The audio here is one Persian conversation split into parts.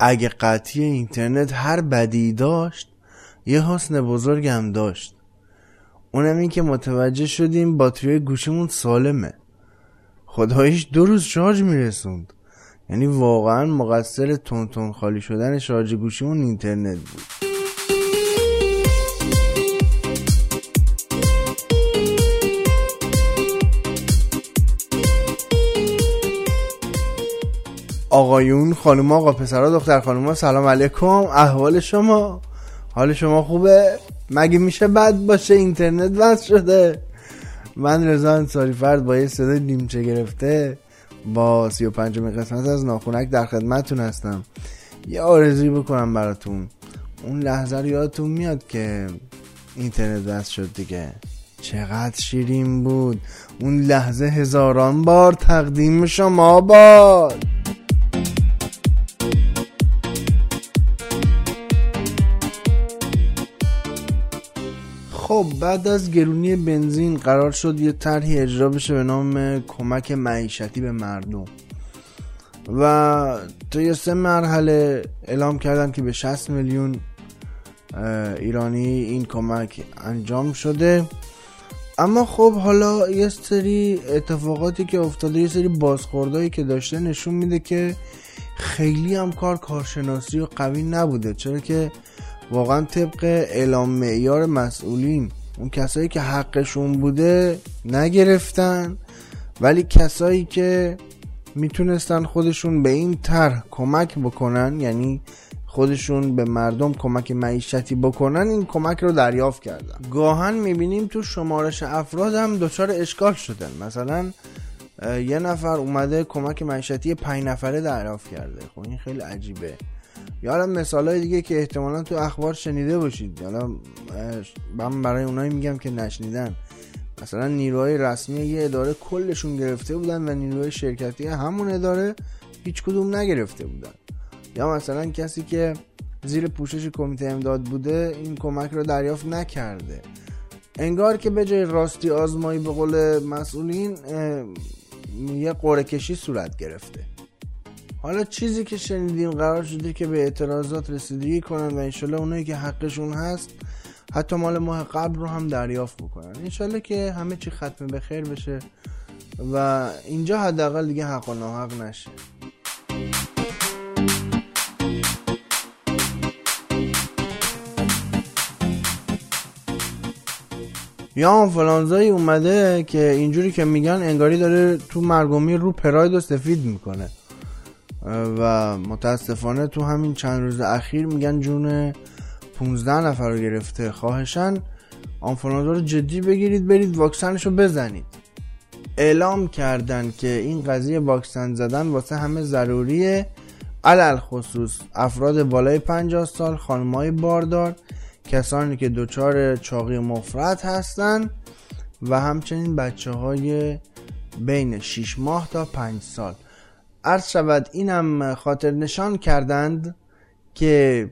اگه قطعی اینترنت هر بدی داشت یه حسن بزرگ هم داشت. اونم این که متوجه شدیم باتری گوشیمون سالمه. خداییش دو روز شارژ میرسوند. یعنی واقعا مقصر تون تون خالی شدن شارژ گوشیمون اینترنت بود. آقایون خانم آقا پسرا دختر خانوما سلام علیکم. احوال شما؟ حال شما خوبه؟ مگه میشه بد باشه؟ اینترنت وصل شده. من رضا انصاری فرد با یه صدای نیمچه گرفته با سی و پنجم قسمت از ناخونک در خدمتتون هستم. یه آرزوی بکنم براتون. اون لحظه رو یادتون میاد که اینترنت وصل شد دیگه. چقدر شیرین بود. اون لحظه هزاران بار تقدیم شما باد. خب بعد از گرونی بنزین قرار شد یه طرحی اجرا بشه به نام کمک معیشتی به مردم. و یه سه مرحله اعلام کردن که به 60 میلیون ایرانی این کمک انجام شده. اما خب حالا یه سری اتفاقاتی که افتاده یه سری بازخوردهایی که داشته نشون میده که خیلی هم کار کارشناسی و قوی نبوده. چرا که واقعا طبق اعلام معیار مسئولین. اون کسایی که حقشون بوده نگرفتن ولی کسایی که می‌تونستن خودشون به این طرح کمک بکنن یعنی خودشون به مردم کمک معیشتی بکنن این کمک رو دریافت کردن. گاهن می‌بینیم تو شمارش افراد هم دچار اشکال شدن. مثلا یه نفر اومده کمک معیشتی پنج نفره دریافت کرده. خب این خیلی عجیبه. یا مثال های دیگه که احتمالا تو اخبار شنیده باشید. حالا من برای اونایی میگم که نشنیدن. مثلا نیروهای رسمی یه اداره کلشون گرفته بودن و نیروهای شرکتی همون اداره هیچ کدوم نگرفته بودن. یا مثلا کسی که زیر پوشش کمیته امداد بوده این کمک رو دریافت نکرده. انگار که به جای راستی آزمایی به قول مسئولین یه قرعه کشی صورت گرفته. حالا چیزی که شنیدیم قرار شده که به اعتراضات رسیدگی کنن و انشالله اونایی که حقشون هست حتی مال ماه قبل رو هم دریافت بکنن. انشالله که همه چی ختم به خیر بشه و اینجا حداقل دیگه حق و ناحق نشه. یا آنفلانزایی اومده که اینجوری که میگن انگاری داره تو مرگومی رو پراید و سفید می‌کنه. و متاسفانه تو همین چند روز اخیر میگن جون 15 نفر رو گرفته خواهشن آنفلانزا رو جدی بگیرید برید واکسنش رو بزنید. اعلام کردن که این قضیه واکسن زدن واسه همه ضروریه. علل خصوص افراد بالای 50 سال خانمای باردار کسانی که دچار چاقی مفرد هستن و همچنین بچه های بین 6 ماه تا 5 سال. عرض شود اینم خاطر نشان کردند که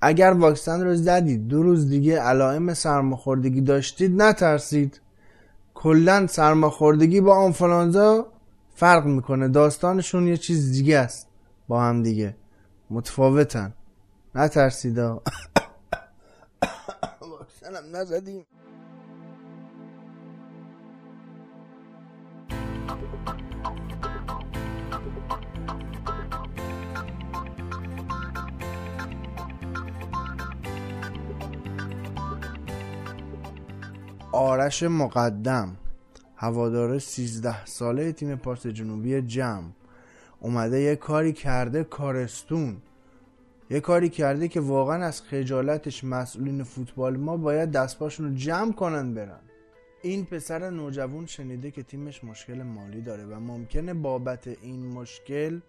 اگر واکسن رو زدید دو روز دیگه علائم سرماخوردگی داشتید نترسید. کلا سرماخوردگی با آنفلانزا فرق می‌کنه. داستانشون یه چیز دیگه است. با هم دیگه. متفاوتن. نترسید واکسنم نزدیم. آرش مقدم هوادار 13 ساله تیم پارس جنوبی جمع اومده یه کاری کرده کارستون. یه کاری کرده که واقعا از خجالتش مسئولین فوتبال ما باید دستپاشون رو جمع کنن برن. این پسر نوجوان شنیده که تیمش مشکل مالی داره و ممکنه بابت این مشکل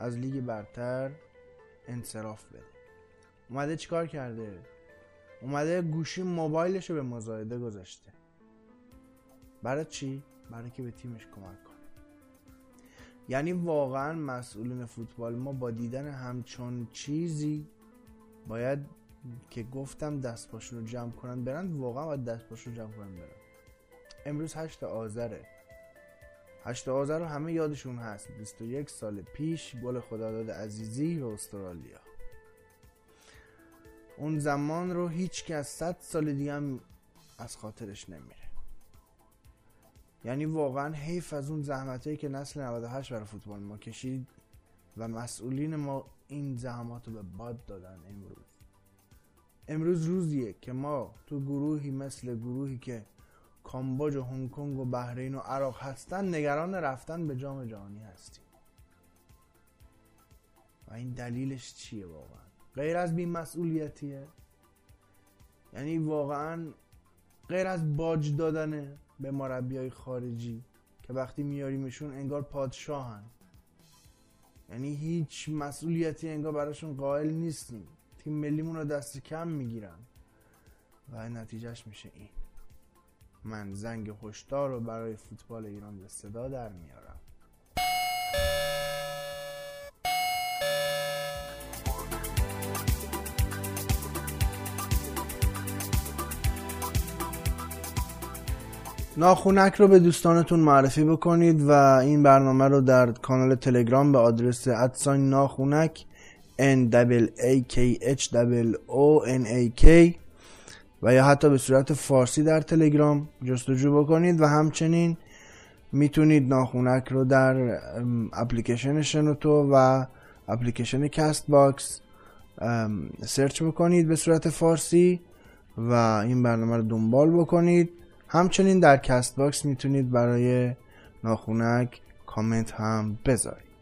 از لیگ برتر انصراف بده. اومده چیکار کرده؟ اومده گوشی موبایلش رو به مزایده گذاشته. برای چی؟ برای که به تیمش کمک کنه. یعنی واقعا مسئولین فوتبال ما با دیدن همچون چیزی باید که گفتم دست رو جمع کنن برن واقعا باید دست رو جمع کنن برن. امروز هشت آذره. هشت آذر رو همه یادشون هست. 21 سال پیش گل خداداد عزیزی به استرالیا. اون زمان رو هیچ از 100 سال دیگه هم از خاطرش نمیره. یعنی واقعا حیف از اون زحمت که نسل 98 برای فوتبال ما کشید و مسئولین ما این زحمات رو به باد دادن امروز. امروز روزیه که ما تو گروهی مثل گروهی که کامبوج و هنگ کنگ و بحرین و عراق هستن نگران رفتن به جام جهانی هستیم. و این دلیلش چیه واقعا؟ غیر از بین مسئولیتیه یعنی واقعا غیر از باج دادنه؟ به مربی خارجی که وقتی میاریمشون انگار پادشاهن. یعنی هیچ مسئولیتی انگار براشون قائل نیستیم. تیم ملیمون رو دست کم می‌گیرن. و نتیجهش میشه این. من زنگ هشدار رو برای فوتبال ایران به صدا در میارم. ناخونک رو به دوستانتون معرفی بکنید و این برنامه رو در کانال تلگرام به آدرس at sign ناخونک N A K H O N A K و یا حتی به صورت فارسی در تلگرام جستجو بکنید و همچنین می‌تونید ناخونک رو در اپلیکیشن شنوتو و اپلیکیشن Castbox search بکنید به صورت فارسی و این برنامه رو دنبال بکنید. همچنین در Castbox می‌تونید برای ناخونک کامنت هم بذارید.